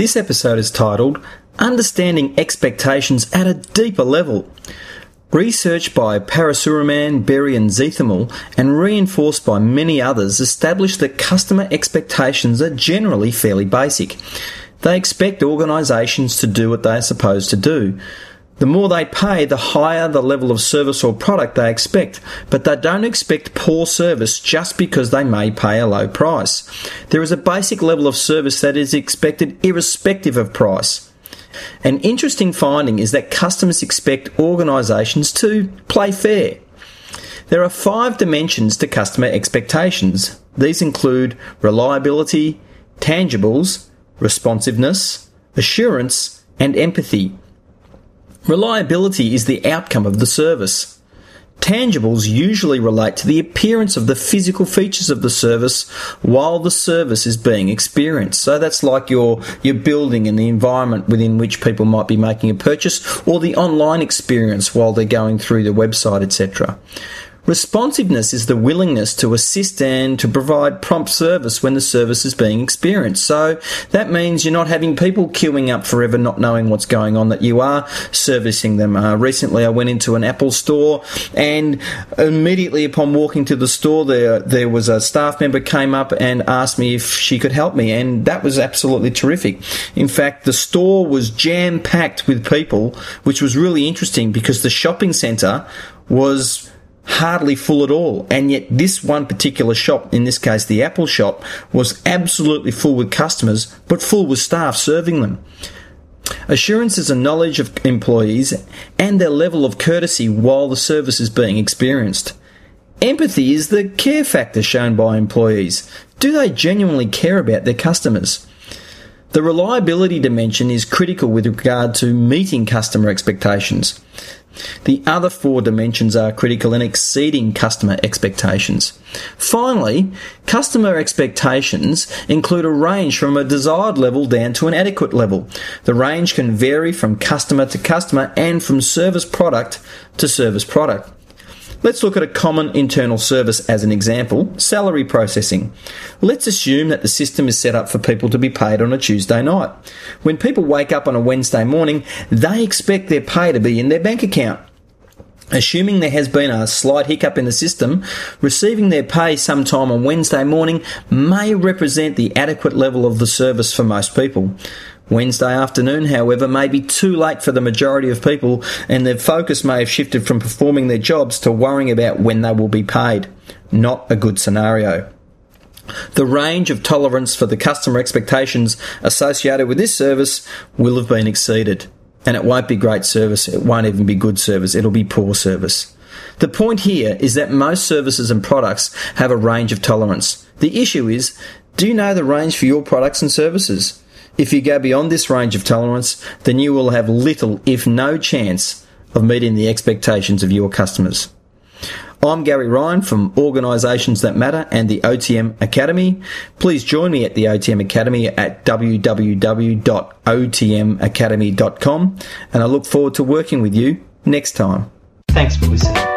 This episode is titled Understanding Expectations at a Deeper Level. Research by Parasuraman, Berry and Zeithaml and reinforced by many others established that customer expectations are generally fairly basic. They expect organisations to do what they are supposed to do. The more they pay, the higher the level of service or product they expect, but they don't expect poor service just because they may pay a low price. There is a basic level of service that is expected irrespective of price. An interesting finding is that customers expect organisations to play fair. There are five dimensions to customer expectations. These include reliability, tangibles, responsiveness, assurance, and empathy. Reliability is the outcome of the service. Tangibles usually relate to the appearance of the physical features of the service while the service is being experienced. So that's like your, your building and the environment within which people might be making a purchase or the online experience while they're going through the website, etc. Responsiveness is the willingness to assist and to provide prompt service when the service is being experienced. So that means you're not having people queuing up forever, not knowing what's going on, that you are servicing them. Uh, recently, I went into an Apple store and immediately upon walking to the store, there, there was a staff member came up and asked me if she could help me. And that was absolutely terrific. In fact, the store was jam packed with people, which was really interesting because the shopping centre was hardly full at all. And yet, this one particular shop, in this case the Apple shop, was absolutely full with customers, but full with staff serving them. Assurance is a knowledge of employees and their level of courtesy while the service is being experienced. Empathy is the care factor shown by employees. Do they genuinely care about their customers? The reliability dimension is critical with regard to meeting customer expectations. The other four dimensions are critical in exceeding customer expectations. Finally, customer expectations include a range from a desired level down to an adequate level. The range can vary from customer to customer and from service product to service product. Let's look at a common internal service as an example salary processing. Let's assume that the system is set up for people to be paid on a Tuesday night. When people wake up on a Wednesday morning, they expect their pay to be in their bank account. Assuming there has been a slight hiccup in the system, receiving their pay sometime on Wednesday morning may represent the adequate level of the service for most people. Wednesday afternoon, however, may be too late for the majority of people, and their focus may have shifted from performing their jobs to worrying about when they will be paid. Not a good scenario. The range of tolerance for the customer expectations associated with this service will have been exceeded. And it won't be great service, it won't even be good service, it'll be poor service. The point here is that most services and products have a range of tolerance. The issue is do you know the range for your products and services? If you go beyond this range of tolerance, then you will have little, if no chance, of meeting the expectations of your customers. I'm Gary Ryan from Organisations That Matter and the OTM Academy. Please join me at the OTM Academy at www.otmacademy.com and I look forward to working with you next time. Thanks for listening.